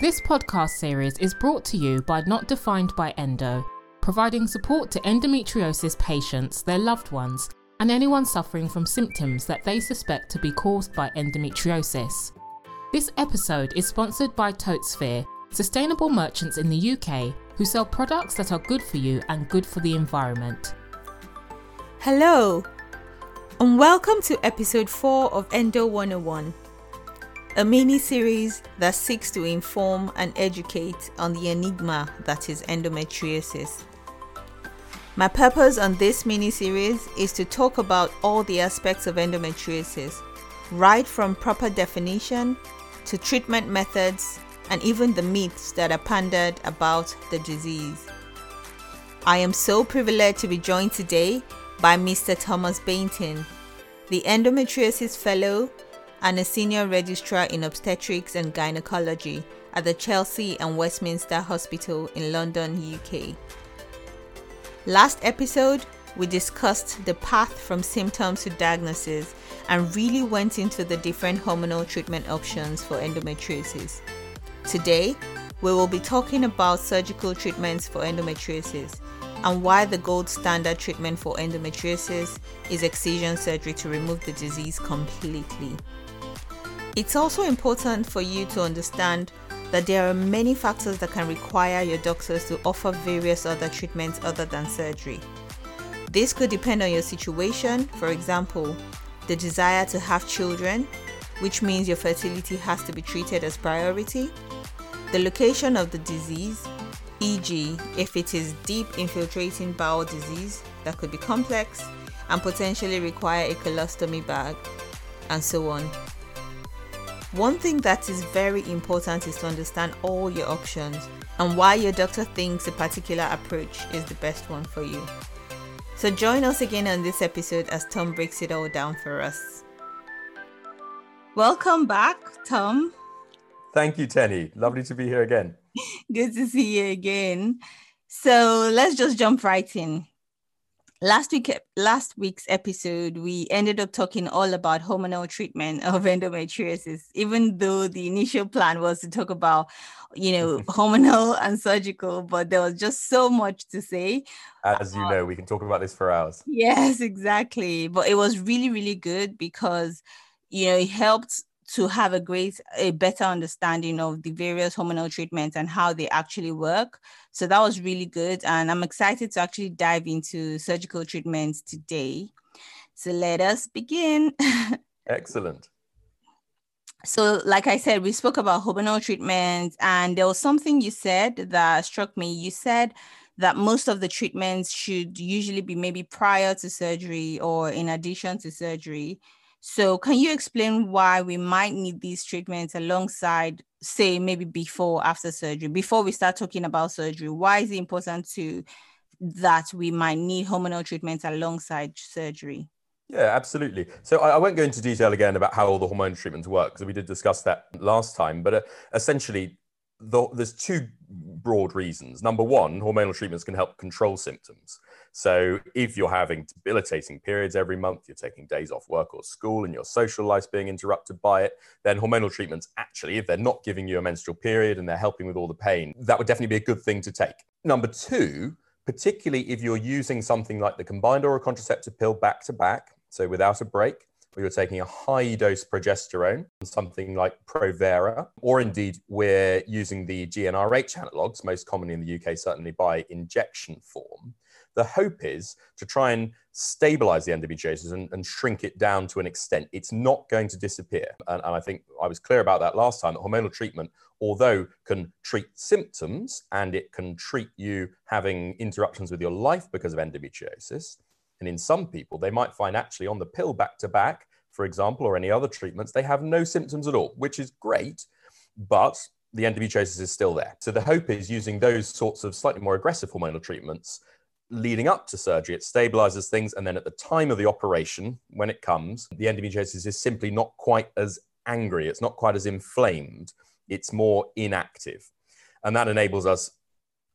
This podcast series is brought to you by Not Defined by Endo, providing support to endometriosis patients, their loved ones, and anyone suffering from symptoms that they suspect to be caused by endometriosis. This episode is sponsored by Totesphere, sustainable merchants in the UK who sell products that are good for you and good for the environment. Hello, and welcome to episode 4 of Endo 101, a mini series that seeks to inform and educate on the enigma that is endometriosis. My purpose on this mini series is to talk about all the aspects of endometriosis, right from proper definition to treatment methods and even the myths that are pandered about the disease. I am so privileged to be joined today by Mr. Thomas Bainton, the Endometriosis Fellow and a Senior Registrar in Obstetrics and Gynecology at the Chelsea and Westminster Hospital in London, UK. Last episode, we discussed the path from symptoms to diagnosis and really went into the different hormonal treatment options for endometriosis. Today, we will be talking about surgical treatments for endometriosis and why the gold standard treatment for endometriosis is excision surgery to remove the disease completely. It's also important for you to understand that there are many factors that can require your doctors to offer various other treatments other than surgery. This could depend on your situation, for example, the desire to have children, which means your fertility has to be treated as priority, the location of the disease, e.g., if it is deep infiltrating bowel disease that could be complex and potentially require a colostomy bag, and so on. One thing that is very important is to understand all your options and why your doctor thinks a particular approach is the best one for you. So join us again on this episode as Tom breaks it all down for us. Welcome back, Tom. Thank you, Tenny. Lovely to be here again. Good to see you again. So let's just jump right in. Last week, last week's episode, we ended up talking all about hormonal treatment of endometriosis, even though the initial plan was to talk about, you know, hormonal and surgical, but there was just so much to say. As you uh, know, we can talk about this for hours. Yes, exactly. But it was really, really good because, you know, it helped to have a great a better understanding of the various hormonal treatments and how they actually work. So that was really good and i'm excited to actually dive into surgical treatments today. So let us begin. Excellent. So like i said we spoke about hormonal treatments and there was something you said that struck me. You said that most of the treatments should usually be maybe prior to surgery or in addition to surgery so, can you explain why we might need these treatments alongside, say, maybe before after surgery? Before we start talking about surgery, why is it important to that we might need hormonal treatments alongside surgery? Yeah, absolutely. So I, I, won't go into detail again about how all the hormone treatments work because we did discuss that last time. But uh, essentially, the, there's two broad reasons. Number one, hormonal treatments can help control symptoms. So if you're having debilitating periods every month, you're taking days off work or school, and your social life's being interrupted by it, then hormonal treatments actually, if they're not giving you a menstrual period and they're helping with all the pain, that would definitely be a good thing to take. Number two, particularly if you're using something like the combined oral contraceptive pill back to back, so without a break, or you're taking a high dose progesterone, something like Provera, or indeed we're using the GnRH analogs, most commonly in the UK, certainly by injection form. The hope is to try and stabilize the endometriosis and, and shrink it down to an extent. It's not going to disappear. And, and I think I was clear about that last time that hormonal treatment, although can treat symptoms and it can treat you having interruptions with your life because of endometriosis, and in some people, they might find actually on the pill back to back, for example, or any other treatments, they have no symptoms at all, which is great, but the endometriosis is still there. So the hope is using those sorts of slightly more aggressive hormonal treatments leading up to surgery, it stabilizes things. And then at the time of the operation, when it comes, the endometriosis is simply not quite as angry, it's not quite as inflamed, it's more inactive. And that enables us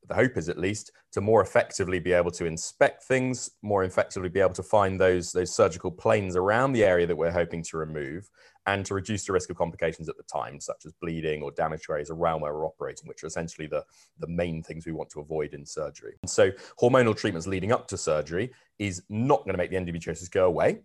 the hope is at least to more effectively be able to inspect things, more effectively be able to find those, those surgical planes around the area that we're hoping to remove, and to reduce the risk of complications at the time, such as bleeding or damage to areas around where we're operating, which are essentially the, the main things we want to avoid in surgery. And so hormonal treatments leading up to surgery is not going to make the endometriosis go away,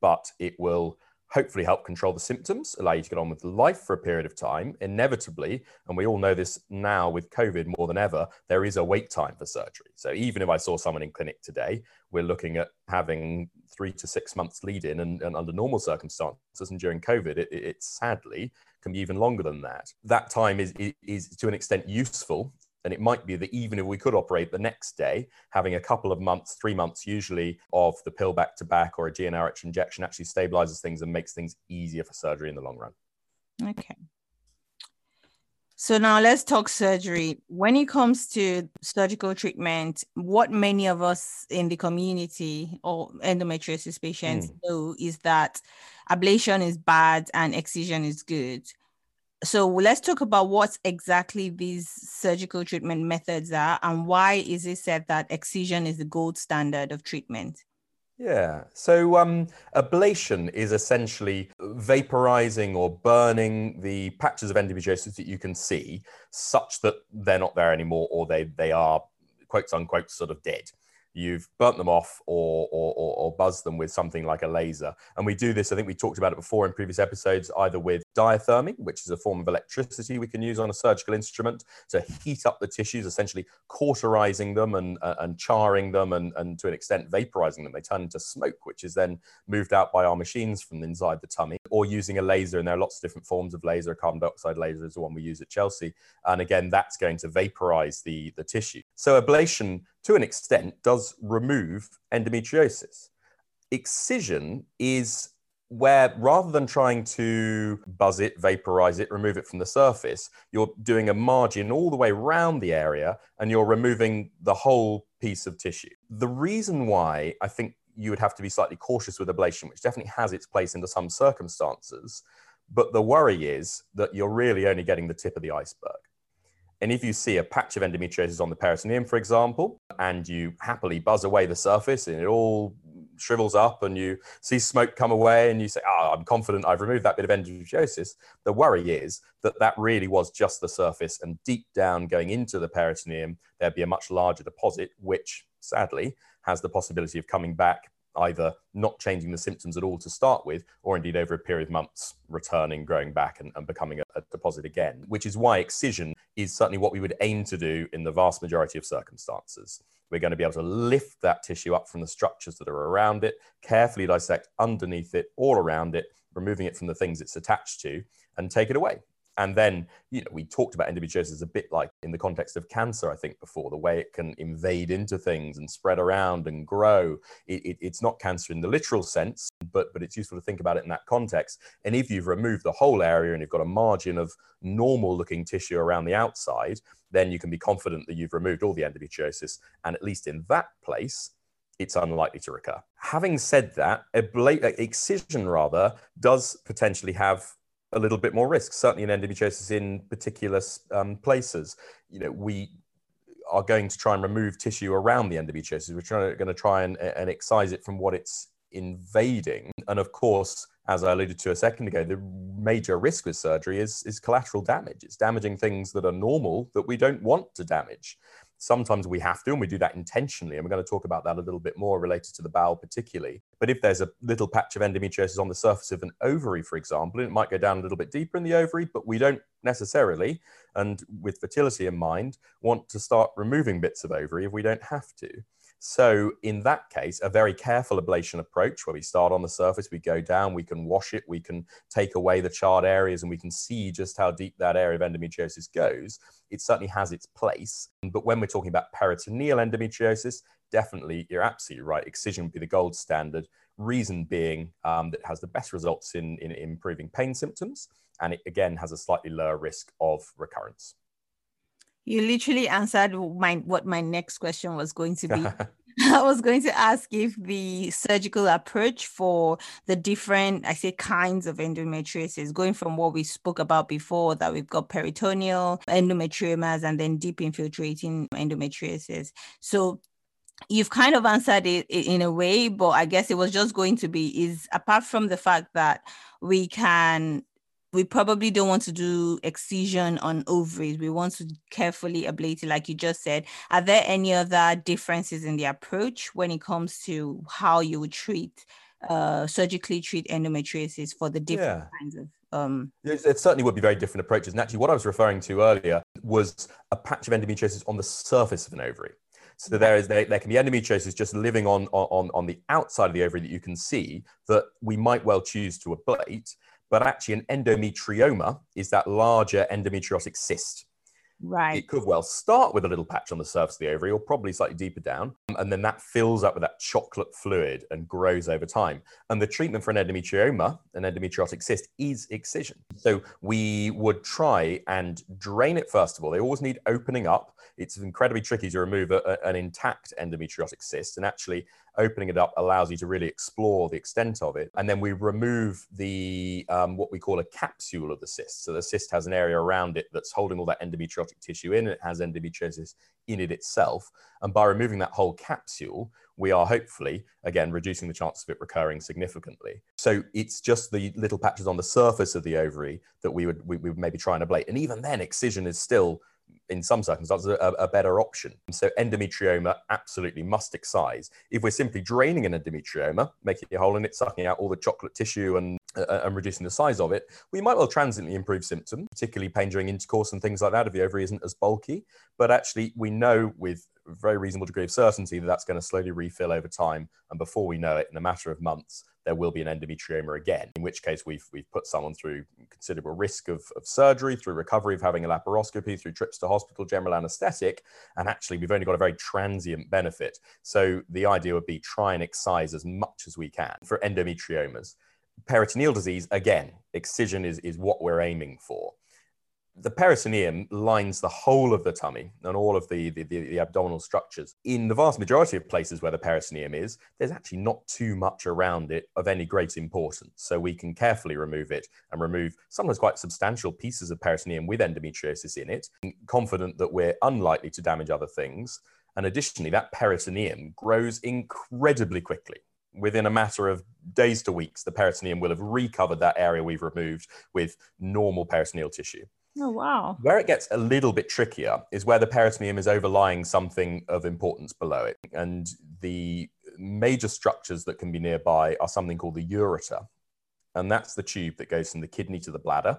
but it will hopefully help control the symptoms, allow you to get on with life for a period of time. Inevitably, and we all know this now with COVID more than ever, there is a wait time for surgery. So even if I saw someone in clinic today, we're looking at having three to six months lead in, and, and under normal circumstances and during COVID, it, it, it sadly can be even longer than that. That time is, is, is to an extent useful and it might be that even if we could operate the next day, having a couple of months, three months usually, of the pill back to back or a GnRH injection actually stabilizes things and makes things easier for surgery in the long run. Okay. So now let's talk surgery. When it comes to surgical treatment, what many of us in the community or endometriosis patients mm. know is that ablation is bad and excision is good so let's talk about what exactly these surgical treatment methods are and why is it said that excision is the gold standard of treatment yeah. So um, ablation is essentially vaporizing or burning the patches of endometriosis that you can see, such that they're not there anymore, or they they are quotes unquote sort of dead you've burnt them off or, or, or, or buzzed them with something like a laser. And we do this, I think we talked about it before in previous episodes, either with diathermy, which is a form of electricity we can use on a surgical instrument to heat up the tissues, essentially cauterizing them and, uh, and charring them and, and to an extent vaporizing them. They turn into smoke, which is then moved out by our machines from inside the tummy, or using a laser. And there are lots of different forms of laser. Carbon dioxide laser is the one we use at Chelsea. And again, that's going to vaporize the, the tissue. So ablation to an extent, does remove endometriosis. Excision is where rather than trying to buzz it, vaporize it, remove it from the surface, you're doing a margin all the way around the area and you're removing the whole piece of tissue. The reason why I think you would have to be slightly cautious with ablation, which definitely has its place under some circumstances, but the worry is that you're really only getting the tip of the iceberg. And if you see a patch of endometriosis on the peritoneum, for example, and you happily buzz away the surface and it all shrivels up and you see smoke come away and you say, oh, I'm confident I've removed that bit of endometriosis, the worry is that that really was just the surface. And deep down going into the peritoneum, there'd be a much larger deposit, which sadly has the possibility of coming back either not changing the symptoms at all to start with, or indeed over a period of months, returning, growing back, and, and, becoming a, a deposit again, which is why excision is certainly what we would aim to do in the vast majority of circumstances. We're going to be able to lift that tissue up from the structures that are around it, carefully dissect underneath it, all around it, removing it from the things it's attached to, and take it away. And then, you know, we talked about endometriosis a bit like in the context of cancer, I think, before the way it can invade into things and spread around and grow. It, it, it's not cancer in the literal sense, but, but it's useful to think about it in that context. And if you've removed the whole area and you've got a margin of normal looking tissue around the outside, then you can be confident that you've removed all the endometriosis. And at least in that place, it's unlikely to recur. Having said that, a bla- excision rather does potentially have a little bit more risk, certainly in endometriosis in particular um, places. You know, we are going to try and remove tissue around the endometriosis. We're trying, going to try and, and excise it from what it's invading. And of course, as I alluded to a second ago, the major risk with surgery is, is collateral damage. It's damaging things that are normal that we don't want to damage. Sometimes we have to, and we do that intentionally. And we're going to talk about that a little bit more related to the bowel, particularly. But if there's a little patch of endometriosis on the surface of an ovary, for example, it might go down a little bit deeper in the ovary, but we don't necessarily, and with fertility in mind, want to start removing bits of ovary if we don't have to. So, in that case, a very careful ablation approach where we start on the surface, we go down, we can wash it, we can take away the charred areas, and we can see just how deep that area of endometriosis goes. It certainly has its place. But when we're talking about peritoneal endometriosis, definitely, you're absolutely right. Excision would be the gold standard. Reason being um, that has the best results in, in improving pain symptoms, and it again has a slightly lower risk of recurrence. You literally answered my what my next question was going to be. I was going to ask if the surgical approach for the different, I say, kinds of endometriosis, going from what we spoke about before, that we've got peritoneal endometriomas and then deep infiltrating endometriosis. So you've kind of answered it in a way, but I guess it was just going to be is apart from the fact that we can we probably don't want to do excision on ovaries. We want to carefully ablate it, like you just said. Are there any other differences in the approach when it comes to how you would treat, uh, surgically treat endometriosis for the different yeah. kinds of? Um... It, certainly would be very different approaches. And actually, what I was referring to earlier was a patch of endometriosis on the surface of an ovary. So there is there, there can be endometriosis just living on, on, on the outside of the ovary that you can see that we might well choose to ablate. But actually, an endometrioma is that larger endometriotic cyst. Right. It could well start with a little patch on the surface of the ovary or probably slightly deeper down. Um, and then that fills up with that chocolate fluid and grows over time. And the treatment for an endometrioma, an endometriotic cyst, is excision. So we would try and drain it first of all. They always need opening up. It's incredibly tricky to remove a, an intact endometriotic cyst. And actually, opening it up allows you to really explore the extent of it. And then we remove the um, what we call a capsule of the cyst. So the cyst has an area around it that's holding all that endometriotic tissue in. It has endometriosis in it itself. And by removing that whole capsule, we are hopefully, again, reducing the chance of it recurring significantly. So it's just the little patches on the surface of the ovary that we would, we, we would maybe try and ablate. And even then, excision is still in some circumstances, a, a, better option. So endometrioma absolutely must excise. If we're simply draining an endometrioma, making a hole in it, sucking out all the chocolate tissue and, uh, and reducing the size of it, we might well transiently improve symptoms, particularly pain during intercourse and things like that if the ovary isn't as bulky. But actually, we know with very reasonable degree of certainty that that's going to slowly refill over time. And before we know it, in a matter of months, there will be an endometrioma again, in which case we've, we've put someone through considerable risk of, of surgery, through recovery of having a laparoscopy, through trips to hospital, general anesthetic, and actually we've only got a very transient benefit. So the idea would be try and excise as much as we can for endometriomas. Peritoneal disease, again, excision is, is what we're aiming for the peritoneum lines the whole of the tummy and all of the, the, the, the, abdominal structures. In the vast majority of places where the peritoneum is, there's actually not too much around it of any great importance. So we can carefully remove it and remove sometimes quite substantial pieces of peritoneum with endometriosis in it, confident that we're unlikely to damage other things. And additionally, that peritoneum grows incredibly quickly within a matter of days to weeks, the peritoneum will have recovered that area we've removed with normal peritoneal tissue. Oh, wow. Where it gets a little bit trickier is where the peritoneum is overlying something of importance below it. And the major structures that can be nearby are something called the ureter. And that's the tube that goes from the kidney to the bladder.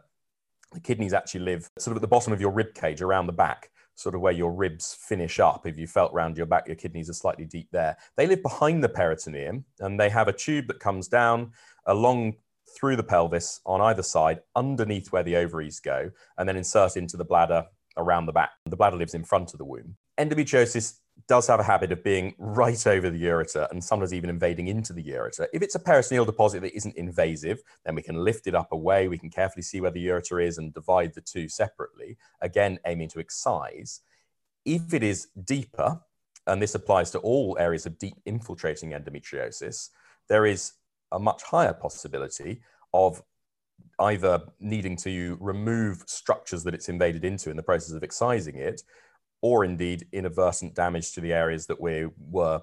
The kidneys actually live sort of at the bottom of your rib cage around the back, sort of where your ribs finish up. If you felt round your back, your kidneys are slightly deep there. They live behind the peritoneum and they have a tube that comes down along through the pelvis on either side, underneath where the ovaries go, and then insert into the bladder around the back. The bladder lives in front of the womb. Endometriosis does have a habit of being right over the ureter and sometimes even invading into the ureter. If it's a peritoneal deposit that isn't invasive, then we can lift it up away. We can carefully see where the ureter is and divide the two separately, again, aiming to excise. If it is deeper, and this applies to all areas of deep infiltrating endometriosis, there is a much higher possibility of either needing to remove structures that it's invaded into in the process of excising it, or indeed inadvertent damage to the areas that we were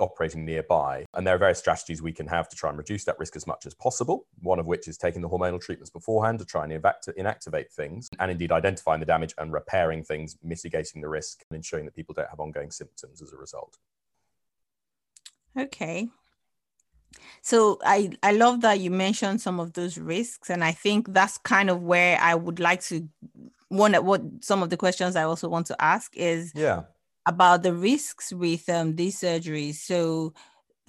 operating nearby. And there are various strategies we can have to try and reduce that risk as much as possible, one of which is taking the hormonal treatments beforehand to try and inactivate things, and indeed identifying the damage and repairing things, mitigating the risk, and ensuring that people don't have ongoing symptoms as a result. Okay, so I, I love that you mentioned some of those risks. And I think that's kind of where I would like to one what some of the questions I also want to ask is yeah about the risks with um, these surgeries. So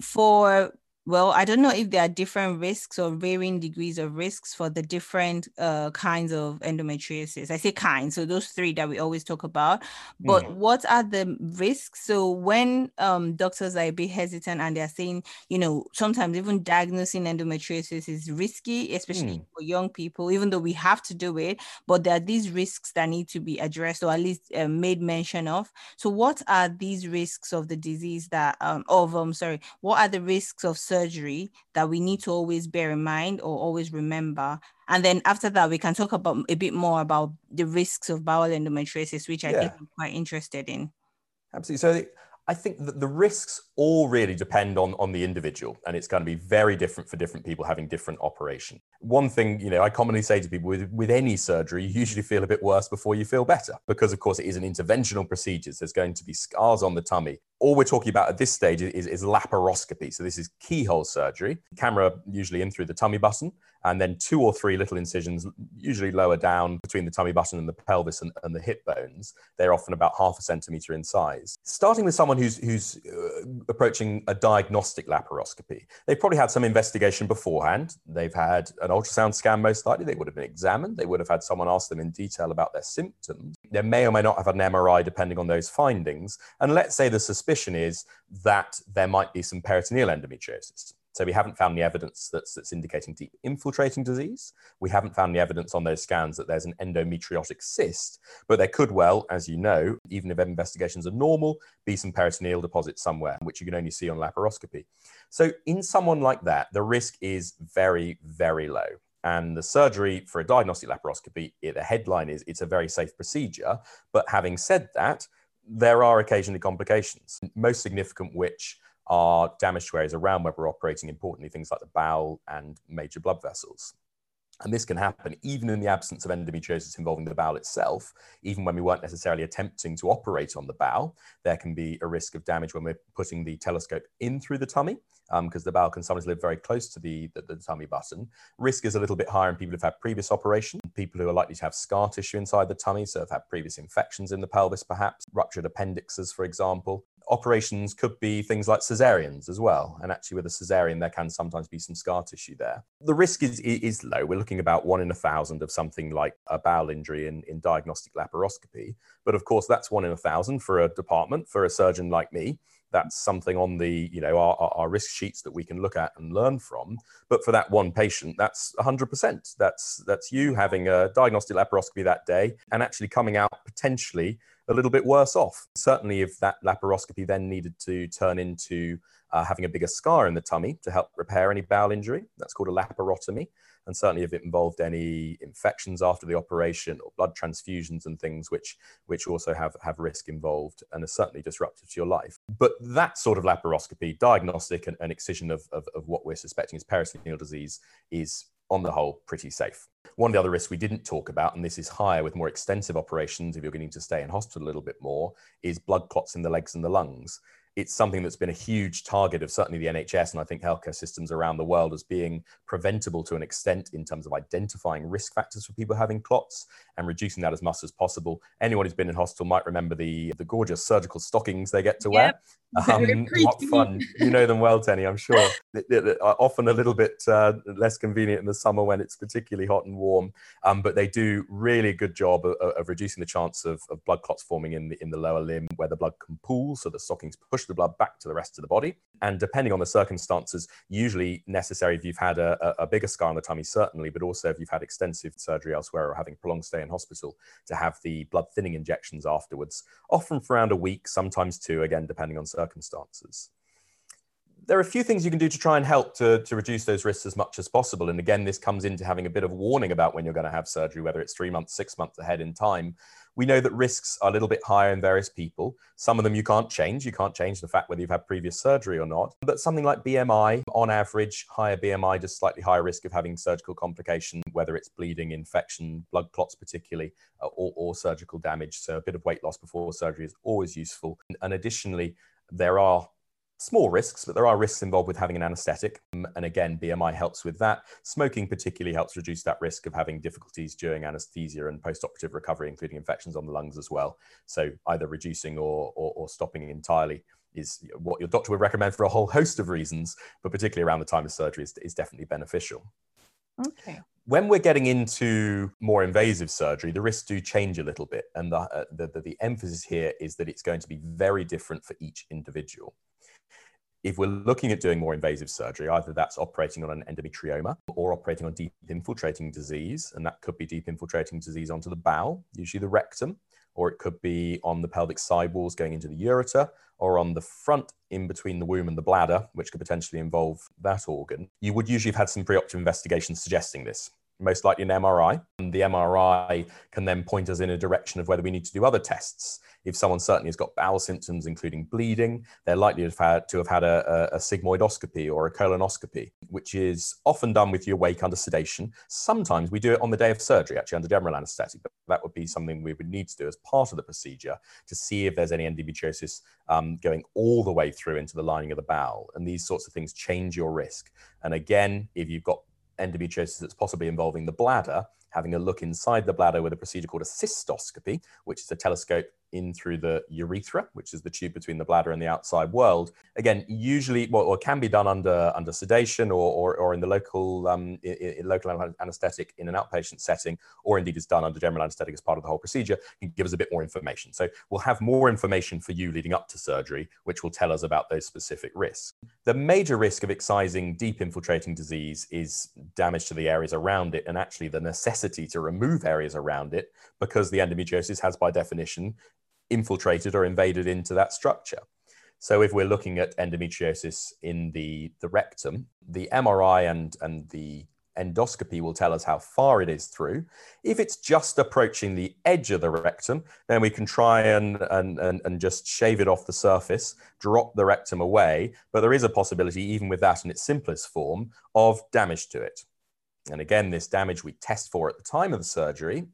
for well, I don't know if there are different risks or varying degrees of risks for the different uh, kinds of endometriosis. I say kind, so those three that we always talk about. But mm. what are the risks? So when um, doctors are a bit hesitant and they're saying, you know, sometimes even diagnosing endometriosis is risky, especially mm. for young people, even though we have to do it, but there are these risks that need to be addressed or at least uh, made mention of. So what are these risks of the disease that, um, of, um, sorry, what are the risks of surgery that we need to always bear in mind or always remember. And then after that, we can talk about a bit more about the risks of bowel endometriosis, which I yeah. think I'm quite interested in. Absolutely. So I think that the risks all really depend on, on the individual, and it's going to be very different for different people having different operation. One thing, you know, I commonly say to people with, with any surgery, you usually feel a bit worse before you feel better because, of course, it is an interventional procedure. So there's going to be scars on the tummy. All we're talking about at this stage is, is laparoscopy. So this is keyhole surgery, camera usually in through the tummy button, and then two or three little incisions, usually lower down between the tummy button and the pelvis and, and the hip bones. They're often about half a centimeter in size. Starting with someone who's, who's uh, approaching a diagnostic laparoscopy, they've probably had some investigation beforehand. They've had an ultrasound scan, most likely. They would have been examined. They would have had someone ask them in detail about their symptoms. They may or may not have had an MRI, depending on those findings. And let's say the is that there might be some peritoneal endometriosis. So we haven't found the evidence that's, that's indicating deep infiltrating disease. We haven't found the evidence on those scans that there's an endometriotic cyst, but there could well, as you know, even if investigations are normal, be some peritoneal deposits somewhere, which you can only see on laparoscopy. So in someone like that, the risk is very, very low. And the surgery for a diagnostic laparoscopy, the headline is it's a very safe procedure. But having said that, there are occasionally complications, most significant which are damage to areas around where we're operating, importantly, things like the bowel and major blood vessels. And this can happen even in the absence of endometriosis involving the bowel itself, even when we weren't necessarily attempting to operate on the bowel. There can be a risk of damage when we're putting the telescope in through the tummy, because um, the bowel can sometimes live very close to the, the, the, tummy button. Risk is a little bit higher in people who've had previous operation, people who are likely to have scar tissue inside the tummy, so have had previous infections in the pelvis, perhaps, ruptured appendixes, for example operations could be things like cesareans as well. And actually, with a cesarean, there can sometimes be some scar tissue there. The risk is, is low. We're looking about one in a thousand of something like a bowel injury in, in diagnostic laparoscopy. But of course, that's one in a thousand for a department, for a surgeon like me. That's something on the, you know, our, our risk sheets that we can look at and learn from. But for that one patient, that's 100%. That's, that's you having a diagnostic laparoscopy that day and actually coming out potentially a little bit worse off. Certainly, if that laparoscopy then needed to turn into uh, having a bigger scar in the tummy to help repair any bowel injury, that's called a laparotomy. And certainly, if it involved any infections after the operation or blood transfusions and things, which which also have have risk involved and are certainly disruptive to your life. But that sort of laparoscopy, diagnostic and, and excision of, of, of what we're suspecting is peritoneal disease, is on the whole, pretty safe. One of the other risks we didn't talk about, and this is higher with more extensive operations if you're getting to stay in hospital a little bit more, is blood clots in the legs and the lungs it's something that's been a huge target of certainly the NHS and I think healthcare systems around the world as being preventable to an extent in terms of identifying risk factors for people having clots and reducing that as much as possible. Anyone who's been in hospital might remember the the gorgeous surgical stockings they get to wear. Yep. Um, what fun! You know them well, Tenny. I'm sure. Often a little bit uh, less convenient in the summer when it's particularly hot and warm, um, but they do really good job of, of reducing the chance of, of blood clots forming in the in the lower limb where the blood can pool, so the stockings push the blood back to the rest of the body. And depending on the circumstances, usually necessary if you've had a, a, bigger scar on the tummy, certainly, but also if you've had extensive surgery elsewhere or having a prolonged stay in hospital, to have the blood thinning injections afterwards, often for around a week, sometimes two, again, depending on circumstances there are a few things you can do to try and help to, to reduce those risks as much as possible. And again, this comes into having a bit of warning about when you're going to have surgery, whether it's three months, six months ahead in time. We know that risks are a little bit higher in various people. Some of them you can't change. You can't change the fact whether you've had previous surgery or not. But something like BMI, on average, higher BMI, just slightly higher risk of having surgical complication, whether it's bleeding, infection, blood clots, particularly, uh, or, or surgical damage. So a bit of weight loss before surgery is always useful. And additionally, there are small risks, but there are risks involved with having an anesthetic. Um, and again, BMI helps with that. Smoking particularly helps reduce that risk of having difficulties during anesthesia and post-operative recovery, including infections on the lungs as well. So either reducing or, or, or stopping entirely is what your doctor would recommend for a whole host of reasons, but particularly around the time of surgery is, is definitely beneficial. Okay. When we're getting into more invasive surgery, the risks do change a little bit. And the, uh, the, the, the emphasis here is that it's going to be very different for each individual if we're looking at doing more invasive surgery, either that's operating on an endometrioma or operating on deep infiltrating disease, and that could be deep infiltrating disease onto the bowel, usually the rectum, or it could be on the pelvic sidewalls going into the ureter, or on the front in between the womb and the bladder, which could potentially involve that organ. You would usually have had some preoperative investigations suggesting this most likely an MRI. And the MRI can then point us in a direction of whether we need to do other tests. If someone certainly has got bowel symptoms, including bleeding, they're likely to have had, to have had a, a, sigmoidoscopy or a colonoscopy, which is often done with you awake under sedation. Sometimes we do it on the day of surgery, actually under general anesthetic, but that would be something we would need to do as part of the procedure to see if there's any endometriosis um, going all the way through into the lining of the bowel. And these sorts of things change your risk. And again, if you've got endometriosis that's possibly involving the bladder, having a look inside the bladder with a procedure called a cystoscopy, which is a telescope in through the urethra, which is the tube between the bladder and the outside world. Again, usually, well, or can be done under under sedation or or, or in the local um, in, in local anaesthetic in an outpatient setting, or indeed is done under general anaesthetic as part of the whole procedure. Can give us a bit more information. So we'll have more information for you leading up to surgery, which will tell us about those specific risks. The major risk of excising deep infiltrating disease is damage to the areas around it, and actually the necessity to remove areas around it because the endometriosis has, by definition, infiltrated or invaded into that structure. So if we're looking at endometriosis in the, the rectum, the MRI and, and the endoscopy will tell us how far it is through. If it's just approaching the edge of the rectum, then we can try and, and, and, and just shave it off the surface, drop the rectum away. But there is a possibility, even with that in its simplest form, of damage to it. And again, this damage we test for at the time of the surgery.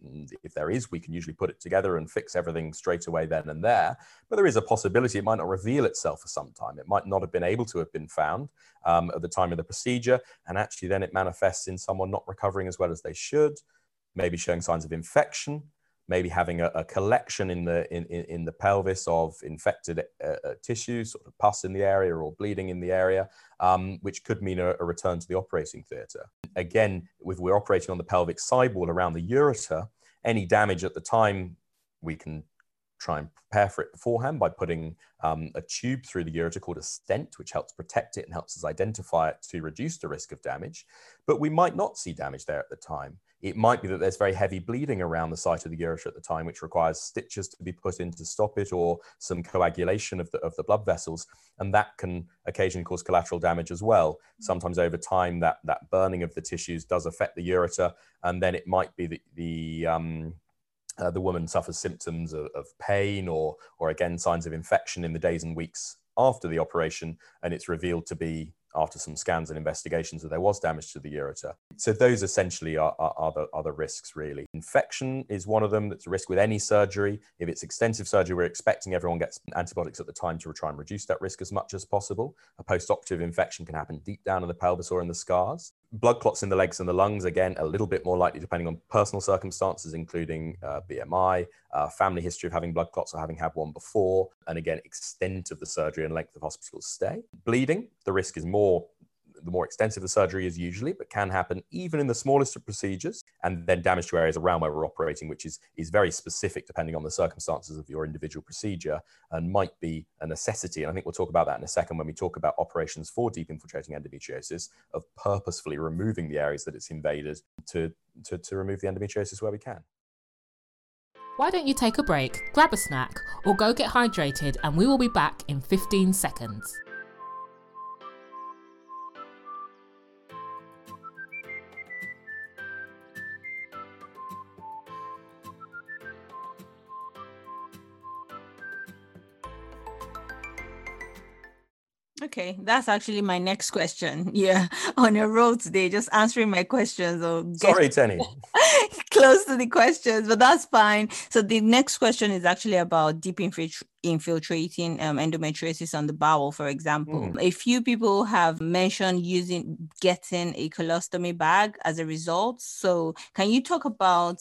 If there is, we can usually put it together and fix everything straight away then and there. But there is a possibility it might not reveal itself for some time. It might not have been able to have been found um, at the time of the procedure. And actually, then it manifests in someone not recovering as well as they should, maybe showing signs of infection, maybe having a, a collection in the in, in, the pelvis of infected uh, uh, tissues, sort of pus in the area or bleeding in the area, um, which could mean a, a, return to the operating theatre. Again, we're operating on the pelvic sidewall around the ureter, any damage at the time we can try and prepare for it beforehand by putting um, a tube through the ureter called a stent, which helps protect it and helps us identify it to reduce the risk of damage. But we might not see damage there at the time. It might be that there's very heavy bleeding around the site of the ureter at the time, which requires stitches to be put in to stop it or some coagulation of the, of the blood vessels. And that can occasionally cause collateral damage as well. Sometimes over time, that, that burning of the tissues does affect the ureter. And then it might be that the, um, uh, the woman suffers symptoms of, of, pain or, or again, signs of infection in the days and weeks after the operation, and it's revealed to be after some scans and investigations that there was damage to the ureter. So those essentially are, are, are, the, are the risks really. Infection is one of them that's a risk with any surgery. If it's extensive surgery, we're expecting everyone gets antibiotics at the time to try and reduce that risk as much as possible. A post-operative infection can happen deep down in the pelvis or in the scars. Blood clots in the legs and the lungs, again, a little bit more likely depending on personal circumstances, including uh, BMI, uh, family history of having blood clots or having had one before, and again, extent of the surgery and length of hospital stay. Bleeding, the risk is more the more extensive the surgery is usually, but can happen even in the smallest of procedures, and then damage to areas around where we're operating, which is, is very specific depending on the circumstances of your individual procedure and might be a necessity. And I think we'll talk about that in a second when we talk about operations for deep infiltrating endometriosis, of purposefully removing the areas that it's invaded to, to, to remove the endometriosis where we can. Why don't you take a break, grab a snack, or go get hydrated, and we will be back in 15 seconds. Okay, that's actually my next question. Yeah, on a road today, just answering my questions. Or Sorry, Tenny. close to the questions, but that's fine. So the next question is actually about deep infiltr- infiltrating um, endometriosis on the bowel, for example. Mm. A few people have mentioned using getting a colostomy bag as a result. So can you talk about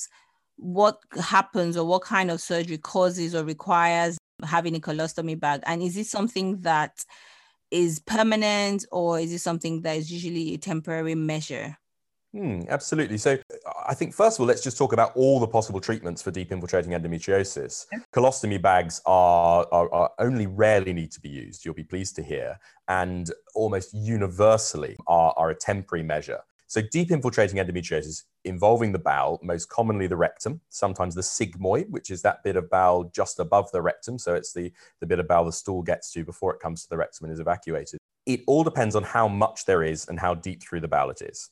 what happens or what kind of surgery causes or requires having a colostomy bag? And is this something that is permanent or is it something that is usually a temporary measure? Hmm, absolutely. So, I think first of all, let's just talk about all the possible treatments for deep infiltrating endometriosis. Colostomy bags are, are, are, only rarely need to be used, you'll be pleased to hear, and almost universally are, are a temporary measure. So, deep infiltrating endometriosis involving the bowel, most commonly the rectum, sometimes the sigmoid, which is that bit of bowel just above the rectum. So, it's the, the bit of bowel the stool gets to before it comes to the rectum and is evacuated. It all depends on how much there is and how deep through the bowel it is.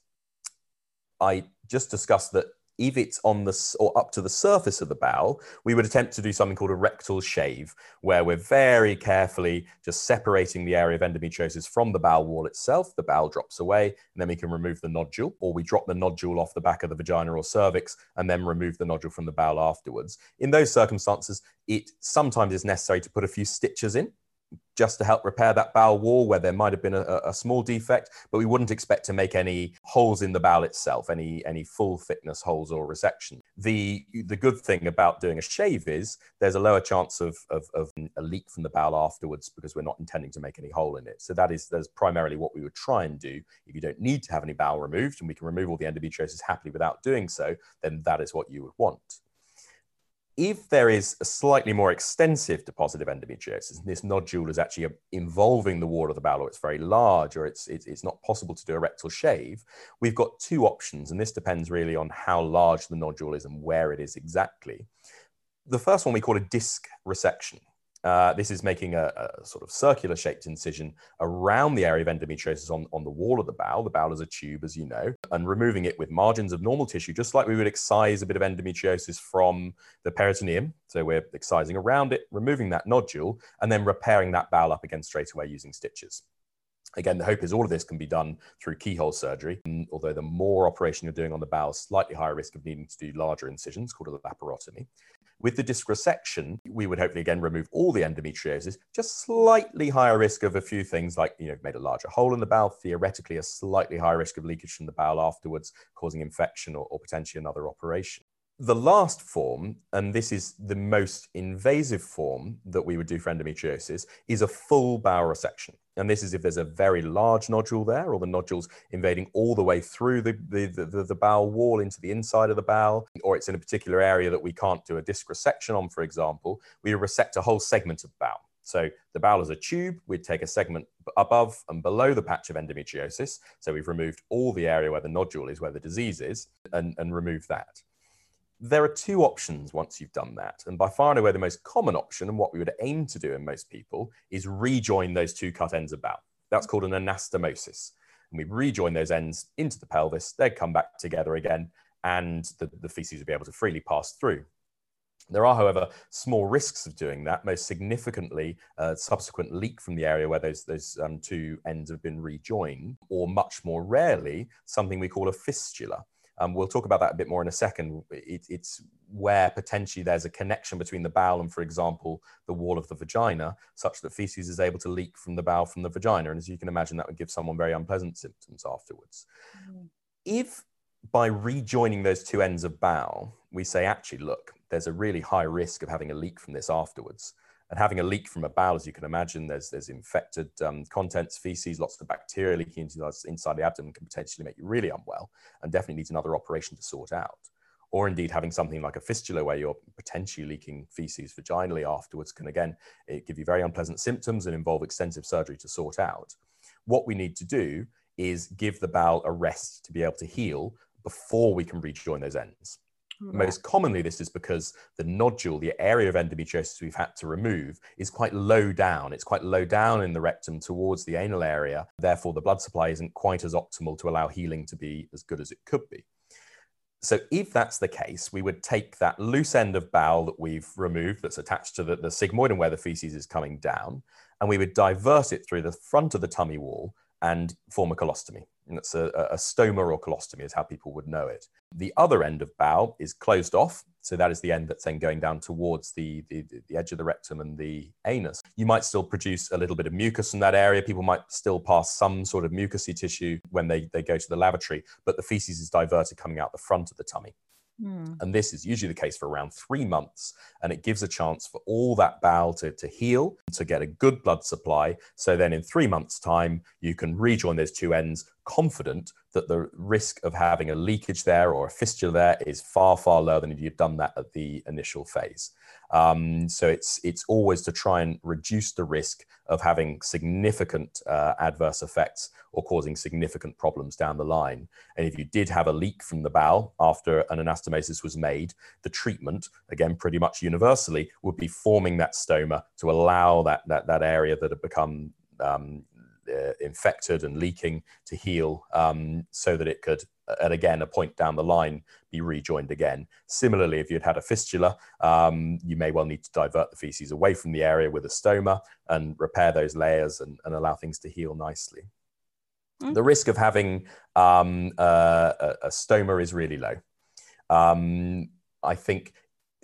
I just discussed that if it's on the or up to the surface of the bowel, we would attempt to do something called a rectal shave, where we're very carefully just separating the area of endometriosis from the bowel wall itself. The bowel drops away, and then we can remove the nodule, or we drop the nodule off the back of the vagina or cervix and then remove the nodule from the bowel afterwards. In those circumstances, it sometimes is necessary to put a few stitches in just to help repair that bowel wall where there might have been a, a, small defect, but we wouldn't expect to make any holes in the bowel itself, any any full thickness holes or resection. The the good thing about doing a shave is there's a lower chance of, of, of a leak from the bowel afterwards because we're not intending to make any hole in it. So that is that's primarily what we would try and do. If you don't need to have any bowel removed and we can remove all the endometriosis happily without doing so, then that is what you would want if there is a slightly more extensive deposit of endometriosis, and this nodule is actually uh, involving the wall of the bowel, or it's very large, or it's, it's, it's not possible to do a rectal shave, we've got two options, and this depends really on how large the nodule is and where it is exactly. The first one we call a disc resection. Uh, this is making a, a, sort of circular shaped incision around the area of endometriosis on, on the wall of the bowel. The bowel is a tube, as you know, and removing it with margins of normal tissue, just like we would excise a bit of endometriosis from the peritoneum. So we're excising around it, removing that nodule, and then repairing that bowel up again straight away using stitches. Again, the hope is all of this can be done through keyhole surgery, although the more operation you're doing on the bowel, slightly higher risk of needing to do larger incisions called a laparotomy. With the disc resection, we would hopefully again remove all the endometriosis, just slightly higher risk of a few things like, you know, made a larger hole in the bowel, theoretically a slightly higher risk of leakage from the bowel afterwards, causing infection or, or potentially another operation. The last form, and this is the most invasive form that we would do for endometriosis, is a full bowel resection. And this is if there's a very large nodule there, or the nodule's invading all the way through the, the, the, the, bowel wall into the inside of the bowel, or it's in a particular area that we can't do a disc resection on, for example, we resect a whole segment of bowel. So the bowel is a tube. We'd take a segment above and below the patch of endometriosis. So we've removed all the area where the nodule is, where the disease is, and, and remove that there are two options once you've done that. And by far and away, the most common option, and what we would aim to do in most people, is rejoin those two cut ends about. That's called an anastomosis. And we rejoin those ends into the pelvis, they'd come back together again, and the, the feces would be able to freely pass through. There are, however, small risks of doing that, most significantly, uh, subsequent leak from the area where those, those um, two ends have been rejoined, or much more rarely, something we call a fistula. Um, we'll talk about that a bit more in a second. It, it's where potentially there's a connection between the bowel and, for example, the wall of the vagina, such that feces is able to leak from the bowel from the vagina. And as you can imagine, that would give someone very unpleasant symptoms afterwards. Mm. If by rejoining those two ends of bowel, we say, actually, look, there's a really high risk of having a leak from this afterwards, and having a leak from a bowel, as you can imagine, there's there's infected um, contents, feces, lots of bacteria leaking inside the abdomen can potentially make you really unwell, and definitely needs another operation to sort out. Or indeed, having something like a fistula where you're potentially leaking feces vaginally afterwards can again give you very unpleasant symptoms and involve extensive surgery to sort out. What we need to do is give the bowel a rest to be able to heal before we can rejoin those ends. Most commonly, this is because the nodule, the area of endometriosis we've had to remove, is quite low down. It's quite low down in the rectum towards the anal area. Therefore, the blood supply isn't quite as optimal to allow healing to be as good as it could be. So, if that's the case, we would take that loose end of bowel that we've removed that's attached to the, the sigmoid and where the feces is coming down, and we would divert it through the front of the tummy wall and form a colostomy. That's a, a stoma or colostomy, is how people would know it. The other end of bowel is closed off. So that is the end that's then going down towards the, the, the edge of the rectum and the anus. You might still produce a little bit of mucus in that area. People might still pass some sort of mucousy tissue when they, they go to the lavatory, but the feces is diverted coming out the front of the tummy. Mm. And this is usually the case for around three months. And it gives a chance for all that bowel to, to heal, to get a good blood supply. So then in three months' time, you can rejoin those two ends confident that the risk of having a leakage there or a fistula there is far, far lower than if you'd done that at the initial phase. Um, so it's it's always to try and reduce the risk of having significant uh, adverse effects or causing significant problems down the line. And if you did have a leak from the bowel after an anastomosis was made, the treatment, again, pretty much universally, would be forming that stoma to allow that that, that area that had become um, uh, infected and leaking to heal um, so that it could at again a point down the line be rejoined again. Similarly if you'd had a fistula um, you may well need to divert the feces away from the area with a stoma and repair those layers and, and allow things to heal nicely. Mm. the risk of having um, uh, a, a, stoma is really low. Um, i think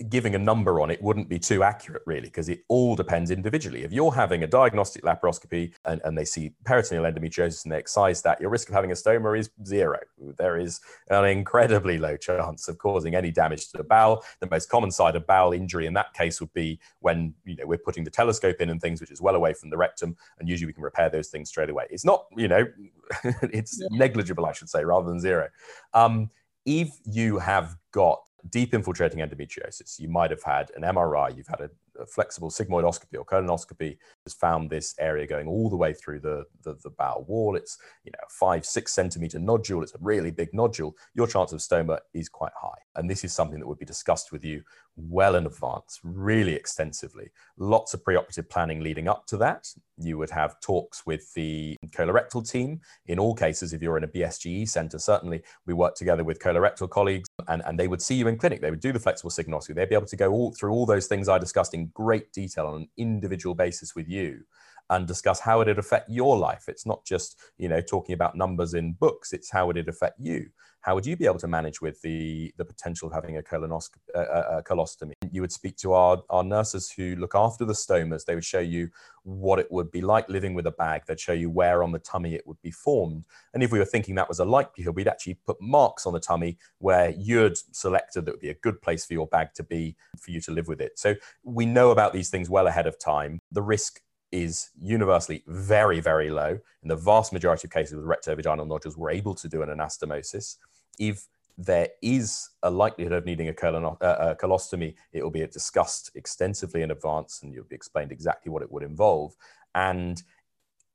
giving a number on it wouldn't be too accurate, really, because it all depends individually. If you're having a diagnostic laparoscopy and, and they see peritoneal endometriosis and they excise that, your risk of having a stoma is zero. There is an incredibly low chance of causing any damage to the bowel. The most common side of bowel injury in that case would be when you know we're putting the telescope in and things, which is well away from the rectum, and usually we can repair those things straight away. It's not, you know, it's yeah. negligible, I should say, rather than zero. Um, if you have got deep infiltrating endometriosis. You might have had an MRI, you've had a, a, flexible sigmoidoscopy or colonoscopy has found this area going all the way through the, the, the, bowel wall. It's, you know, five, six centimeter nodule. It's a really big nodule. Your chance of stoma is quite high. And this is something that would be discussed with you well in advance, really extensively. Lots of preoperative planning leading up to that. You would have talks with the colorectal team. In all cases, if you're in a BSGE center, certainly we work together with colorectal colleagues and, and they would see you in clinic. They would do the flexible sigmoidoscopy. They'd be able to go all through all those things I discussed in great detail on an individual basis with you and discuss how it would it affect your life. It's not just, you know, talking about numbers in books. It's how would it affect you? how would you be able to manage with the, the potential of having a, colonoscopy, uh, a colostomy? You would speak to our, our nurses who look after the stomas. They would show you what it would be like living with a bag. They'd show you where on the tummy it would be formed. And if we were thinking that was a likelihood, we'd actually put marks on the tummy where you'd selected that would be a good place for your bag to be for you to live with it. So we know about these things well ahead of time. The risk is universally very, very low. In the vast majority of cases with rectovaginal nodules, we're able to do an anastomosis if there is a likelihood of needing a, colon, uh, a colostomy, it will be discussed extensively in advance and you'll be explained exactly what it would involve. And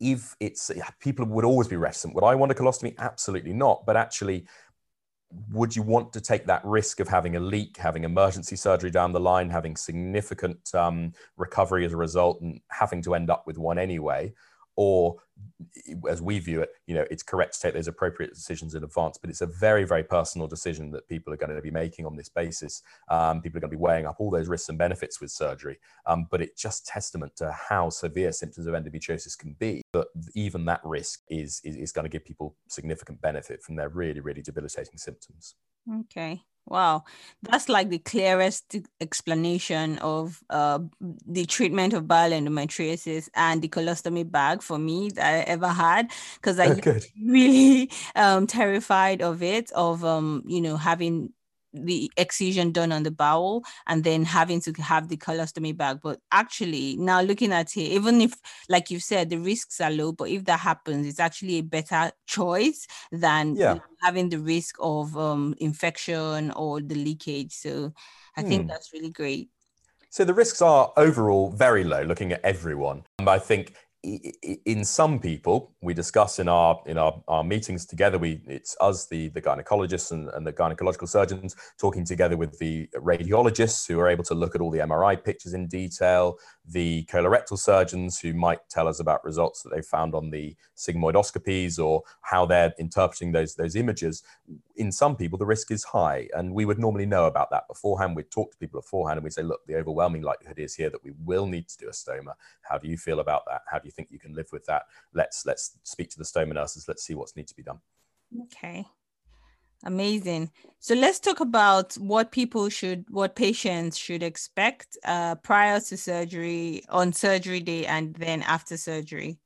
if it's, people would always be reticent. Would I want a colostomy? Absolutely not. But actually, would you want to take that risk of having a leak, having emergency surgery down the line, having significant um, recovery as a result, and having to end up with one anyway? or as we view it, you know, it's correct to take those appropriate decisions in advance, but it's a very, very personal decision that people are going to be making on this basis. Um, people are going to be weighing up all those risks and benefits with surgery, um, but it's just testament to how severe symptoms of endometriosis can be. But even that risk is, is, is going to give people significant benefit from their really, really debilitating symptoms. Okay. Wow, that's like the clearest explanation of uh, the treatment of bowel endometriosis and the colostomy bag for me that I ever had because I oh, really um, terrified of it of um, you know having the excision done on the bowel and then having to have the colostomy bag. But actually, now looking at it, even if, like you said, the risks are low, but if that happens, it's actually a better choice than yeah. having the risk of um, infection or the leakage. So I hmm. think that's really great. So the risks are overall very low looking at everyone. I think in some people we discuss in our in our, our meetings together we it's us the the gynecologists and, and the gynecological surgeons talking together with the radiologists who are able to look at all the mri pictures in detail the colorectal surgeons who might tell us about results that they found on the sigmoidoscopies or how they're interpreting those those images. In some people the risk is high and we would normally know about that beforehand. We'd talk to people beforehand and we'd say look the overwhelming likelihood is here that we will need to do a stoma. How do you feel about that? How do you think you can live with that let's let's speak to the stoma nurses let's see what's need to be done Okay. Amazing. So let's talk about what people should, what patients should expect uh, prior to surgery, on surgery day, and then after surgery.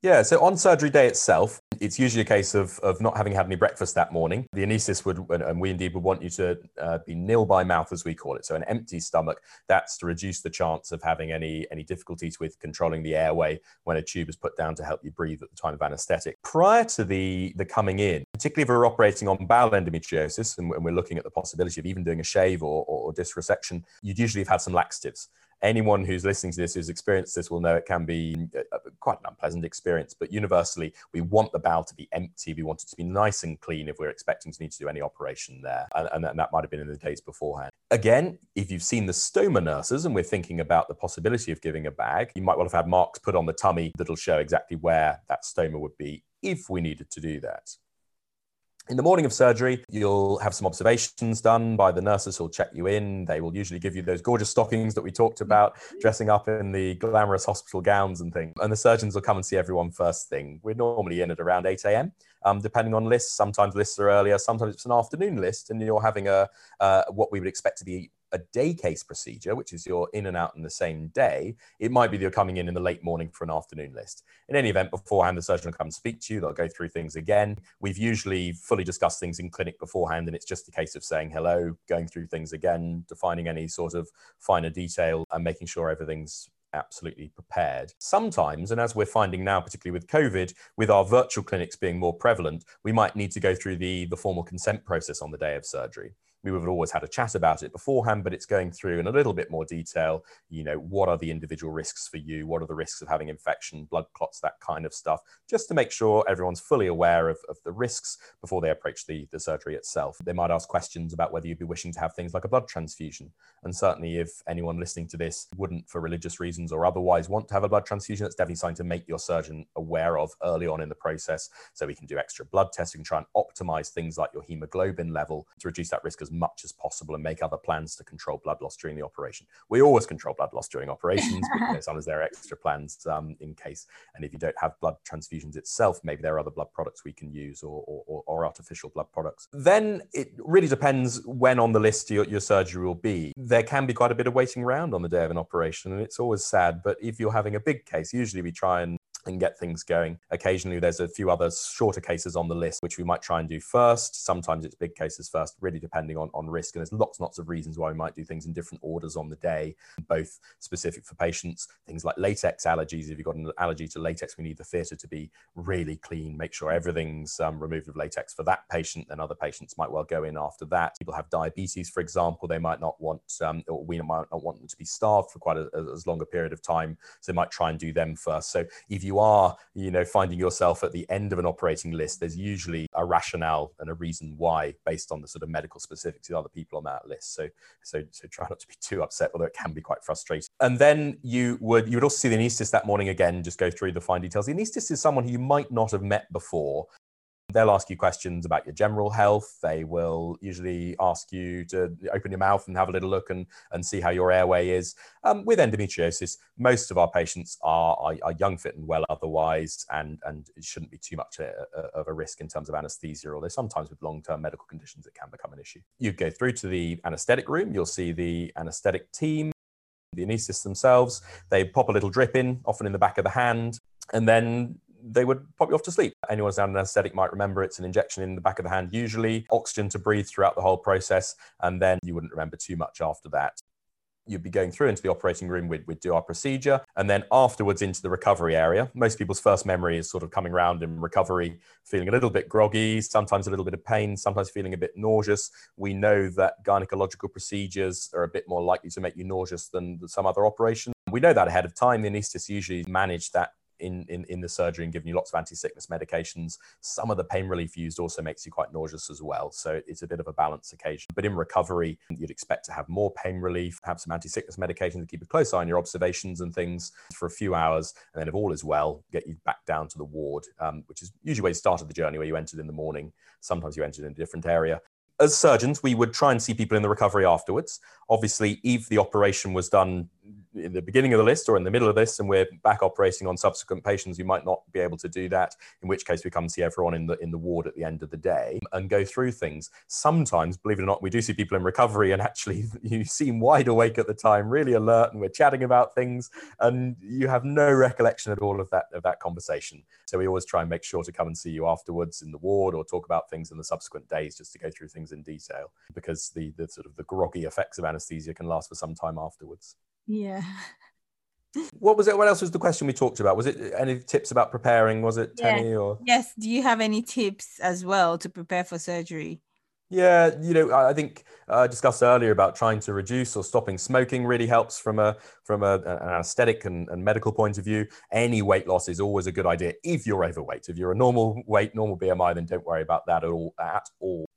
Yeah, so on surgery day itself, it's usually a case of, of not having had any breakfast that morning. The anaesthetist would, and we indeed would want you to uh, be nil by mouth, as we call it. So an empty stomach. That's to reduce the chance of having any any difficulties with controlling the airway when a tube is put down to help you breathe at the time of anaesthetic. Prior to the the coming in, particularly if we're operating on bowel endometriosis and, we're looking at the possibility of even doing a shave or, or, or disc resection, you'd usually have had some laxatives anyone who's listening to this who's experienced this will know it can be uh, uh, quite an unpleasant experience. But universally, we want the bowel to be empty. We want it to be nice and clean if we're expecting to need to do any operation there. And, and that might have been in the days beforehand. Again, if you've seen the stoma nurses and we're thinking about the possibility of giving a bag, you might well have had marks put on the tummy that'll show exactly where that stoma would be if we needed to do that. In the morning of surgery, you'll have some observations done by the nurses who'll check you in. They will usually give you those gorgeous stockings that we talked about, dressing up in the glamorous hospital gowns and things. And the surgeons will come and see everyone first thing. We're normally in at around 8 a.m. Um, depending on lists. Sometimes lists are earlier, sometimes it's an afternoon list, and you're having a uh, what we would expect to be a day case procedure, which is you're in and out in the same day, it might be that you're coming in in the late morning for an afternoon list. In any event, beforehand, the surgeon will come and speak to you. They'll go through things again. We've usually fully discussed things in clinic beforehand, and it's just a case of saying hello, going through things again, defining any sort of finer detail, and making sure everything's absolutely prepared. Sometimes, and as we're finding now, particularly with COVID, with our virtual clinics being more prevalent, we might need to go through the, the formal consent process on the day of surgery we would have always had a chat about it beforehand, but it's going through in a little bit more detail. You know, what are the individual risks for you? What are the risks of having infection, blood clots, that kind of stuff, just to make sure everyone's fully aware of, of the risks before they approach the, the surgery itself. They might ask questions about whether you'd be wishing to have things like a blood transfusion. And certainly, if anyone listening to this wouldn't, for religious reasons or otherwise, want to have a blood transfusion, that's definitely something to make your surgeon aware of early on in the process. So we can do extra blood can try and optimize things like your hemoglobin level to reduce that risk as much as possible and make other plans to control blood loss during the operation. We always control blood loss during operations, but you know, there are extra plans um, in case. And if you don't have blood transfusions itself, maybe there are other blood products we can use or, or, or artificial blood products. Then it really depends when on the list your, your surgery will be. There can be quite a bit of waiting around on the day of an operation, and it's always sad. But if you're having a big case, usually we try and and get things going. Occasionally, there's a few other shorter cases on the list, which we might try and do first. Sometimes it's big cases first, really depending on, on risk. And there's lots and lots of reasons why we might do things in different orders on the day, both specific for patients, things like latex allergies. If you've got an allergy to latex, we need the theatre to be really clean, make sure everything's um, removed of latex for that patient, and other patients might well go in after that. People have diabetes, for example, they might not want, um, or we might not want them to be starved for quite a, as long a period of time. So they might try and do them first. So if you are, you know, finding yourself at the end of an operating list, there's usually a rationale and a reason why based on the sort of medical specifics of other people on that list. So, so, so try not to be too upset, although it can be quite frustrating. And then you would, you would also see the anaesthetist that morning again, just go through the fine details. The anaesthetist is someone who you might not have met before, They'll ask you questions about your general health. They will usually ask you to open your mouth and have a little look and, and see how your airway is. Um, with endometriosis, most of our patients are, are, are, young, fit, and well otherwise, and, and it shouldn't be too much a, a, of a risk in terms of anesthesia, although sometimes with long term medical conditions it can become an issue. You go through to the anesthetic room, you'll see the anesthetic team, the anaesthetists themselves. They pop a little drip in, often in the back of the hand, and then they would pop you off to sleep. Anyone who's an anesthetic might remember it's an injection in the back of the hand, usually oxygen to breathe throughout the whole process, and then you wouldn't remember too much after that. You'd be going through into the operating room, we'd, we'd do our procedure, and then afterwards into the recovery area. Most people's first memory is sort of coming around in recovery, feeling a little bit groggy, sometimes a little bit of pain, sometimes feeling a bit nauseous. We know that gynecological procedures are a bit more likely to make you nauseous than some other operations. We know that ahead of time. The anaesthetist usually manage that in, in, in the surgery and giving you lots of anti-sickness medications. Some of the pain relief used also makes you quite nauseous as well. So it's a bit of a balance occasion. But in recovery, you'd expect to have more pain relief, have some anti-sickness medications to keep a close eye on your observations and things for a few hours. And then if all is well, get you back down to the ward, um, which is usually where you started the journey, where you entered in the morning. Sometimes you entered in a different area as surgeons, we would try and see people in the recovery afterwards. Obviously, if the operation was done in the beginning of the list or in the middle of this and we're back operating on subsequent patients, we might not be able to do that. In which case, we come see everyone in the in the ward at the end of the day and go through things. Sometimes, believe it or not, we do see people in recovery, and actually, you seem wide awake at the time, really alert, and we're chatting about things, and you have no recollection at all of that of that conversation. So we always try and make sure to come and see you afterwards in the ward or talk about things in the subsequent days, just to go through things in detail, because the the sort of the groggy effects of anesthesia can last for some time afterwards. Yeah. What was it? What else was the question we talked about? Was it any tips about preparing? Was it Yeah. Tenny or? Yes. Do you have any tips as well to prepare for surgery? Yeah, you know, I I think uh, I discussed earlier about trying to reduce or stopping smoking really helps from a from a, anaesthetic and, and medical point of view. Any weight loss is always a good idea if you're overweight. If you're a normal weight, normal BMI, then don't worry about that at all. At all.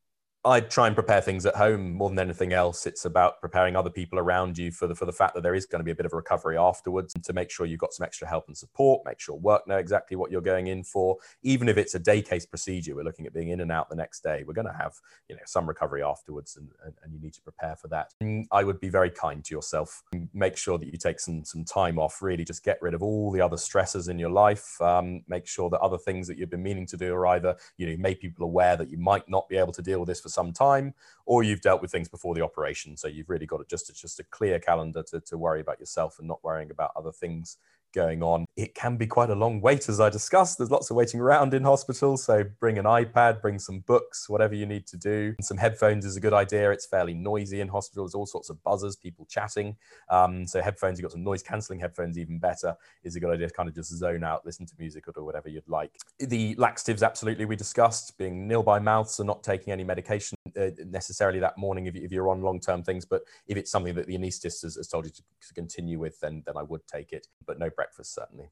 I try and prepare things at home more than anything else. It's about preparing other people around you for the for the fact that there is going to be a bit of a recovery afterwards, and to make sure you've got some extra help and support. Make sure work know exactly what you're going in for. Even if it's a day case procedure, we're looking at being in and out the next day. We're going to have you know some recovery afterwards, and, and, and you need to prepare for that. I would be very kind to yourself. Make sure that you take some some time off. Really, just get rid of all the other stresses in your life. Um, make sure that other things that you've been meaning to do are either you know make people aware that you might not be able to deal with this for some time, or you've dealt with things before the operation. So you've really got to just just a clear calendar to, to worry about yourself and not worrying about other things going on. It can be quite a long wait, as I discussed. There's lots of waiting around in hospital. So bring an iPad, bring some books, whatever you need to do. And some headphones is a good idea. It's fairly noisy in hospital. There's all sorts of buzzers, people chatting. Um, so headphones, you've got some noise cancelling headphones, even better, is a good idea to kind of just zone out, listen to music or do whatever you'd like. The laxatives, absolutely, we discussed being nil by mouth, so not taking any medication uh, necessarily that morning if, if you're on long-term things. But if it's something that the anaesthetist has, has told you to, to continue with, then, then I would take it, but no breakfast certainly.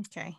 Okay.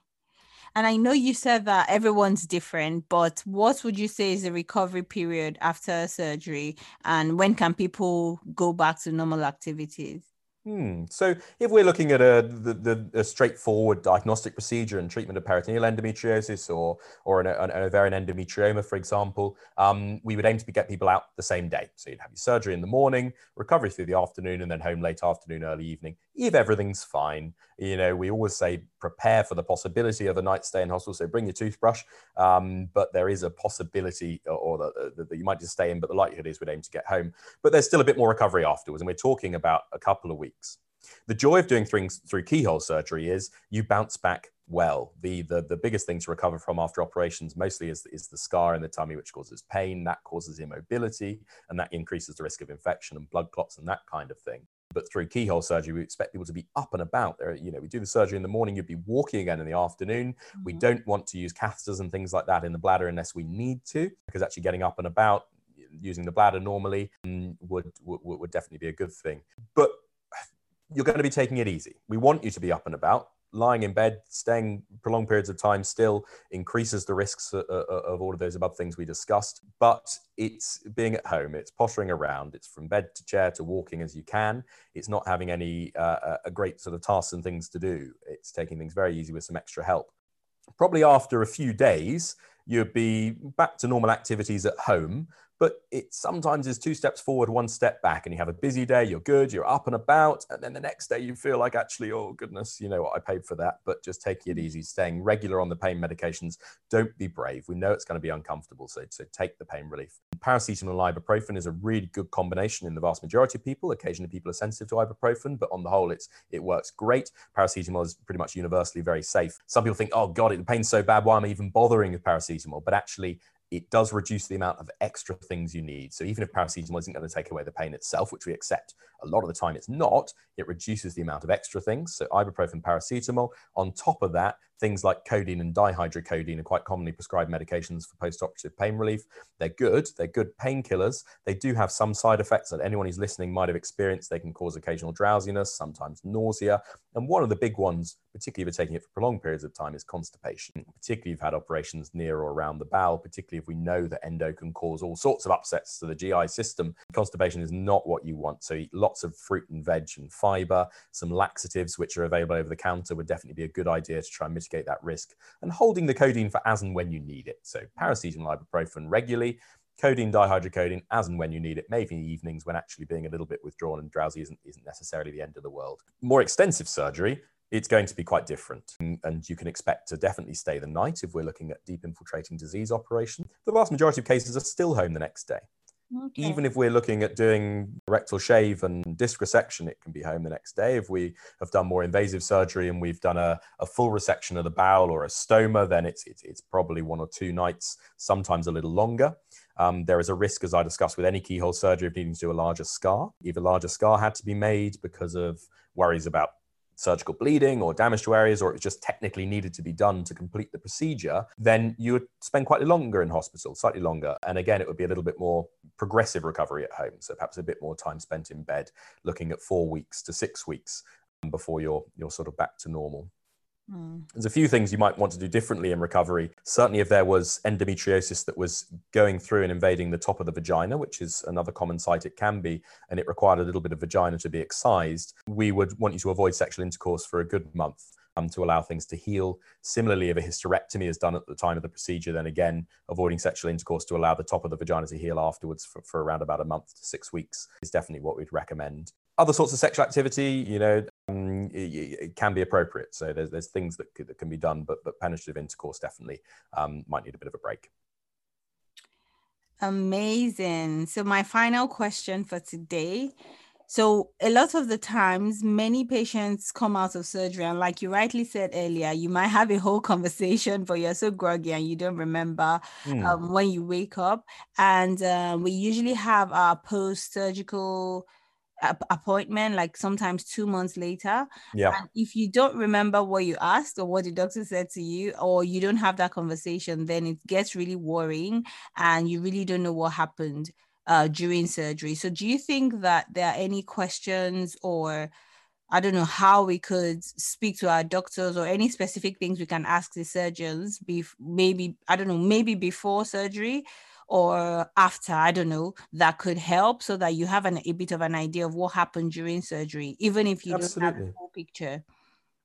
And I know you said that everyone's different, but what would you say is the recovery period after surgery? And when can people go back to normal activities? Hmm. So, if we're looking at a, the, the, a straightforward diagnostic procedure and treatment of peritoneal endometriosis or, or an, an ovarian endometrioma, for example, um, we would aim to be, get people out the same day. So, you'd have your surgery in the morning, recovery through the afternoon, and then home late afternoon, early evening. If everything's fine, you know, we always say prepare for the possibility of a night stay in hospital. So, bring your toothbrush, um, but there is a possibility, or, that you might just stay in, but the likelihood is we'd aim to get home. But there's still a bit more recovery afterwards, and we're talking about a couple of weeks. The joy of doing things through keyhole surgery is you bounce back well. The, the the biggest thing to recover from after operations mostly is, is the scar in the tummy, which causes pain, that causes immobility, and that increases the risk of infection and blood clots and that kind of thing. But through keyhole surgery, we expect people to be up and about. There, you know, we do the surgery in the morning. You'd be walking again in the afternoon. Mm-hmm. We don't want to use catheters and things like that in the bladder unless we need to, because actually getting up and about using the bladder normally um, would, would would definitely be a good thing. But you're going to be taking it easy. We want you to be up and about. Lying in bed, staying prolonged periods of time still increases the risks of, of all of those above things we discussed. But it's being at home, it's pottering around, it's from bed to chair to walking as you can. It's not having any uh, a great sort of tasks and things to do. It's taking things very easy with some extra help. Probably after a few days, you'd be back to normal activities at home, but it sometimes is two steps forward, one step back, and you have a busy day, you're good, you're up and about, and then the next day you feel like actually, oh goodness, you know what, I paid for that, but just taking it mm. easy, staying regular on the pain medications. Don't be brave. We know it's going to be uncomfortable, so, so take the pain relief. Paracetamol and ibuprofen is a really good combination in the vast majority of people. Occasionally people are sensitive to ibuprofen, but on the whole, it's it works great. Paracetamol is pretty much universally very safe. Some people think, oh God, the pain's so bad, why am I even bothering with paracetamol? But actually, it does reduce the amount of extra things you need. So even if paracetamol isn't going to take away the pain itself, which we accept a lot of the time it's not, it reduces the amount of extra things. So ibuprofen, paracetamol. On top of that, things like codeine and dihydrocodeine are quite commonly prescribed medications for post-operative pain relief. They're good. They're good painkillers. They do have some side effects that anyone who's listening might have experienced. They can cause occasional drowsiness, sometimes nausea. And one of the big ones, particularly if you're taking it for prolonged periods of time, is constipation. Particularly if you've had operations near or around the bowel, particularly if we know that endo can cause all sorts of upsets to the GI system. Constipation is not what you want. So eat lots of fruit and veg and fiber. Some laxatives, which are available over the counter, would definitely be a good idea to try and that risk. And holding the codeine for as and when you need it. So paracetamol, ibuprofen regularly. codeine, dihydrocodeine, as and when you need it, maybe in the evenings when actually being a little bit withdrawn and drowsy isn't, isn't necessarily the end of the world. More extensive surgery, it's going to be quite different. Mm, and you can expect to definitely stay the night if we're looking at deep infiltrating disease operation. The vast majority of cases are still home the next day. Okay. Even if we're looking at doing rectal shave and disc resection, it can be home the next day. If we have done more invasive surgery and we've done a, a full resection of the bowel or a stoma, then it's, it's, it's probably one or two nights, sometimes a little longer. Um, there is a risk, as I discussed with any keyhole surgery, of needing to do a larger scar. If a larger scar had to be made because of worries about surgical bleeding or damage to areas, or it was just technically needed to be done to complete the procedure, then you would spend quite longer in hospital, slightly longer. And again, it would be a little bit more progressive recovery at home. So perhaps a bit more time spent in bed, looking at four weeks to six weeks before you're, you're sort of back to normal. Mm. There's a few things you might want to do differently in recovery. Certainly, if there was endometriosis that was going through and invading the top of the vagina, which is another common site it can be, and it required a little bit of vagina to be excised, we would want you to avoid sexual intercourse for a good month. Um, to allow things to heal. Similarly, if a hysterectomy is done at the time of the procedure, then again, avoiding sexual intercourse to allow the top of the vagina to heal afterwards for, for around about a month to six weeks is definitely what we'd recommend other sorts of sexual activity, you know, um, it, it, can be appropriate. So there's, there's things that, that can be done, but, but penetrative intercourse definitely um, might need a bit of a break. Amazing. So my final question for today. So a lot of the times, many patients come out of surgery, and like you rightly said earlier, you might have a whole conversation, but you're so groggy and you don't remember mm. um, when you wake up. And uh, we usually have our post-surgical appointment like sometimes two months later yeah and if you don't remember what you asked or what the doctor said to you or you don't have that conversation then it gets really worrying and you really don't know what happened uh, during surgery so do you think that there are any questions or I don't know how we could speak to our doctors or any specific things we can ask the surgeons. Be maybe I don't know, maybe before surgery or after, I don't know, that could help so that you have an, a bit of an idea of what happened during surgery, even if you Absolutely. don't have the whole picture.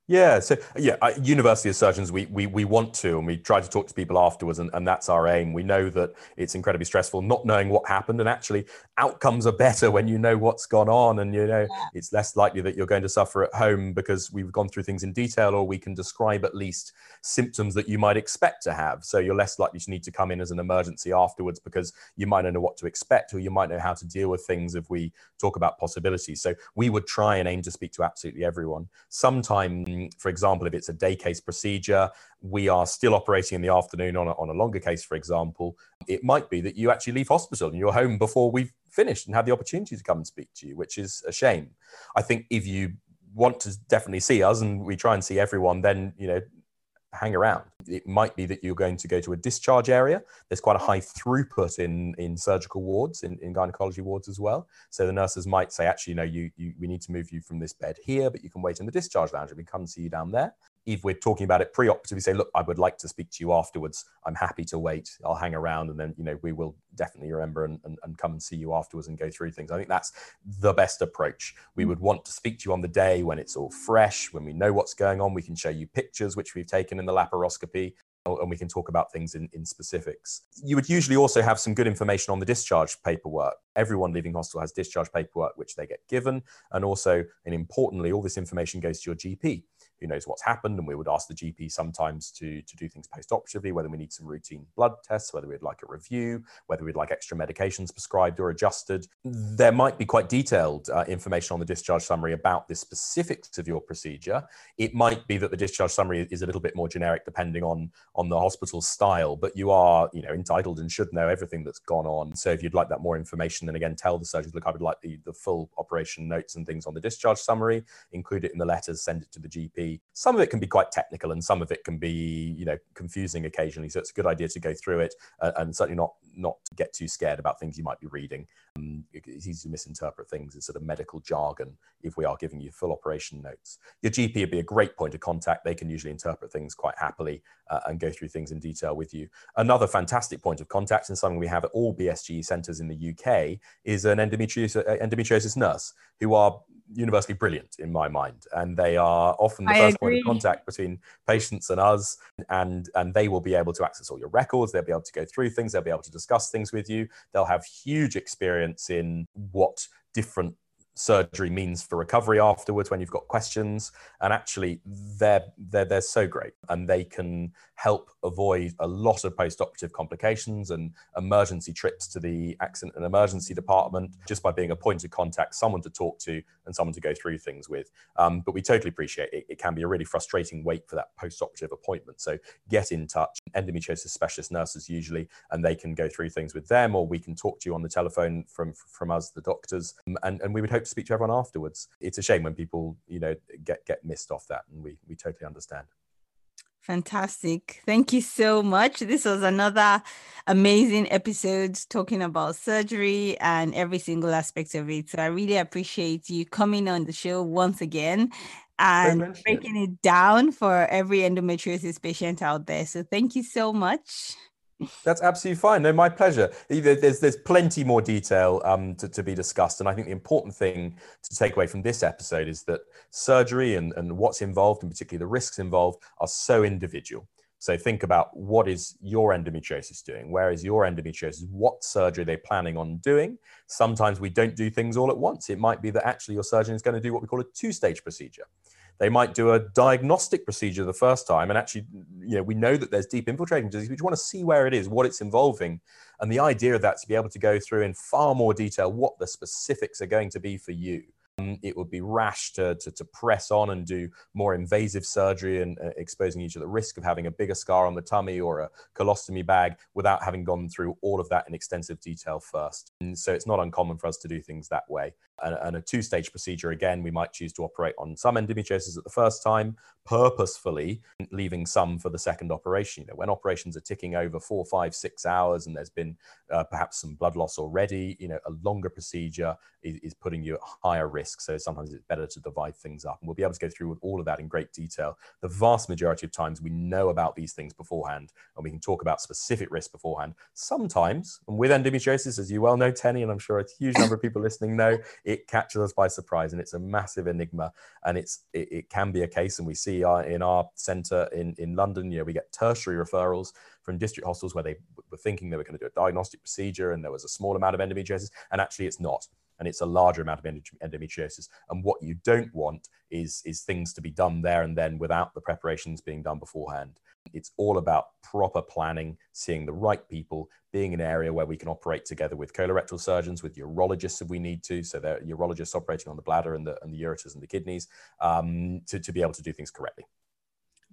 Yeah, so yeah, university of surgeons, we, we we want to, and we try to talk to people afterwards, and, and that's our aim. We know that it's incredibly stressful not knowing what happened, and actually, outcomes are better when you know what's gone on, and you know yeah. it's less likely that you're going to suffer at home because we've gone through things in detail, or we can describe at least symptoms that you might expect to have. So you're less likely to need to come in as an emergency afterwards because you might not know what to expect, or you might know how to deal with things if we talk about possibilities. So we would try and aim to speak to absolutely everyone. Sometimes Um, for example, if it's a day case procedure, we are still operating in the afternoon on a, on a longer case, for example, it might be that you actually leave hospital and you're home before we've finished and have the opportunity to come and speak to you, which is a shame. I think if you want to definitely see us and we try and see everyone, then, you know, hang around. It might be that you're going to go to a discharge area. There's quite a mm. high throughput in, in surgical wards, in, in gynecology wards as well. So the nurses might say, actually, you know, you, you, we need to move you from this bed here, but you can wait in the discharge lounge and we come see you down there if we're talking about it pre-operatively, say, look, I would like to speak to you afterwards. I'm happy to wait. I'll hang around, and then you know we will definitely remember and, and, and come and see you afterwards and go through things. I think that's the best approach. We would mm. want to speak to you on the day when it's all fresh, when we know what's going on. We can show you pictures which we've taken in the laparoscopy, uh, and we can talk about things in, in specifics. You would usually also have some good information on the discharge paperwork. Everyone leaving hospital has discharge paperwork, which they get given. And also, and importantly, all this information goes to your GP who knows what's happened. And we would ask the GP sometimes to, to do things post-operatively, whether we need some routine blood tests, whether we'd like a review, whether we'd like extra medications prescribed or adjusted. There might be quite detailed uh, information on the discharge summary about the specifics of your procedure. It might be that the discharge summary is a little bit more generic depending on, on the hospital style, but you are, you know, entitled and should know everything that's gone on. So if you'd like that more information, then again, tell the surgeon, look, I would like the, the full operation notes and things on the discharge summary, include it in the letters, send it to the GP some of it can be quite technical and some of it can be, you know, confusing occasionally. So it's a good idea to go through it uh, and certainly not not get too scared about things you might be reading. Um, it's easy to misinterpret things as sort of medical jargon if we are giving you full operation notes. Your GP would be a great point of contact. They can usually interpret things quite happily uh, and go through things in detail with you. Another fantastic point of contact and something we have at all BSGE centres in the UK is an endometriosis, uh, endometriosis nurse who are universally brilliant in my mind, and they are often. The I first point of contact between patients and us, and and they will be able to access all your records. They'll be able to go through things. They'll be able to discuss things with you. They'll have huge experience in what different surgery means for recovery afterwards when you've got questions. And actually they're they're they're so great and they can help avoid a lot of post-operative complications and emergency trips to the accident and emergency department just by being a point of contact someone to talk to and someone to go through things with. Um, but we totally appreciate it. It can be a really frustrating wait for that post-operative appointment. So get in touch. Endometriosis specialist nurses usually and they can go through things with them or we can talk to you on the telephone from from us the doctors. And, and we would hope to speak to everyone afterwards. It's a shame when people, you know, get get missed off that, and we we totally understand. Fantastic. Thank you so much. This was another amazing episode talking about surgery and every single aspect of it. So I really appreciate you coming on the show once again and breaking it down for every endometriosis patient out there. So thank you so much. That's absolutely fine. No, my pleasure. There's there's plenty more detail um, to, to be discussed, and I think the important thing to take away from this episode is that surgery and, and what's involved, and particularly the risks involved, are so individual. So think about what is your endometriosis doing? Where is your endometriosis? What surgery are they planning on doing? Sometimes we don't do things all at once. It might be that actually your surgeon is going to do what we call a two-stage procedure. They might do a diagnostic procedure the first time, and actually, you know, we know that there's deep infiltrating disease. We want to see where it is, what it's involving, and the idea of that to be able to go through in far more detail what the specifics are going to be for you um, it would be rash to, to, to, press on and do more invasive surgery and uh, exposing you to the risk of having a bigger scar on the tummy or a colostomy bag without having gone through all of that in extensive detail first. And so it's not uncommon for us to do things that way. And, a two stage procedure, again, we might choose to operate on some endometriosis at the first time, purposefully leaving some for the second operation. You know, when operations are ticking over four, five, six hours and there's been uh, perhaps some blood loss already, you know, a longer procedure is, is putting you at higher risk. So sometimes it's better to divide things up. And we'll be able to go through all of that in great detail. The vast majority of times we know about these things beforehand and we can talk about specific risks beforehand. Sometimes, and with endometriosis, as you well know, Tenny, and I'm sure a huge number of people listening know, it catches us by surprise and it's a massive enigma. And it's it, it can be a case, and we see our, in our centre in, in London, you know, we get tertiary referrals from district hospitals where they were thinking they were going to do a diagnostic procedure and there was a small amount of endometriosis, and actually it's not and it's a larger amount of endometriosis. And what you don't want is, is things to be done there and then without the preparations being done beforehand. It's all about proper planning, seeing the right people, being an area where we can operate together with colorectal surgeons, with urologists if we need to. So they're urologists operating on the bladder and the, and the ureters and the kidneys um, to, to be able to do things correctly.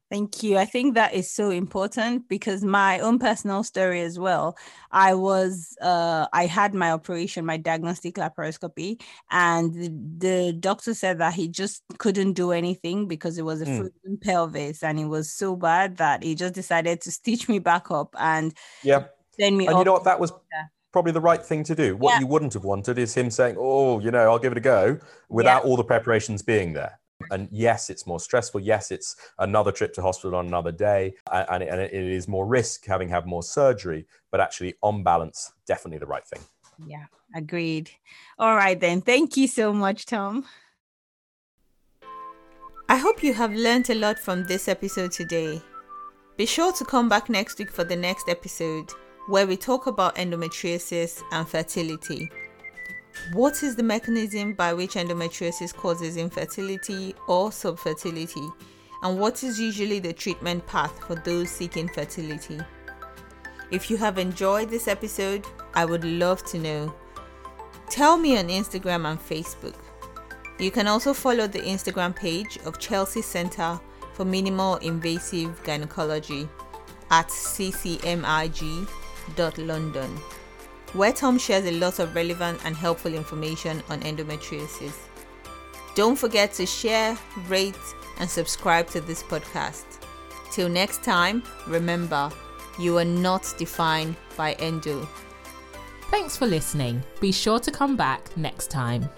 Thank you. I think that is so important because my own personal story as well. I was, uh, I had my operation, my diagnostic laparoscopy, and the, the doctor said that he just couldn't do anything because it was a mm. frozen pelvis and it was so bad that he just decided to stitch me back up and yeah, send me. And you know what? That was. Probably the right thing to do. What yeah. you wouldn't have wanted is him saying, "Oh, you know, I'll give it a go," without yeah. all the preparations being there. And yes, it's more stressful. Yes, it's another trip to hospital on another day, and, and it is more risk having had more surgery. But actually, on balance, definitely the right thing. Yeah, agreed. All right, then. Thank you so much, Tom. I hope you have learned a lot from this episode today. Be sure to come back next week for the next episode where we talk about endometriosis and fertility. What is the mechanism by which endometriosis causes infertility or subfertility? And what is usually the treatment path for those seeking fertility? If you have enjoyed this episode, I would love to know. Tell me on Instagram and Facebook. You can also follow the Instagram page of Chelsea Center for Minimal Invasive Gynecology at ccmig.london where Tom shares a lot of relevant and helpful information on endometriosis. Don't forget to share, rate, and subscribe to this podcast. Till next time, remember, you are not defined by endo. Thanks for listening. Be sure to come back next time.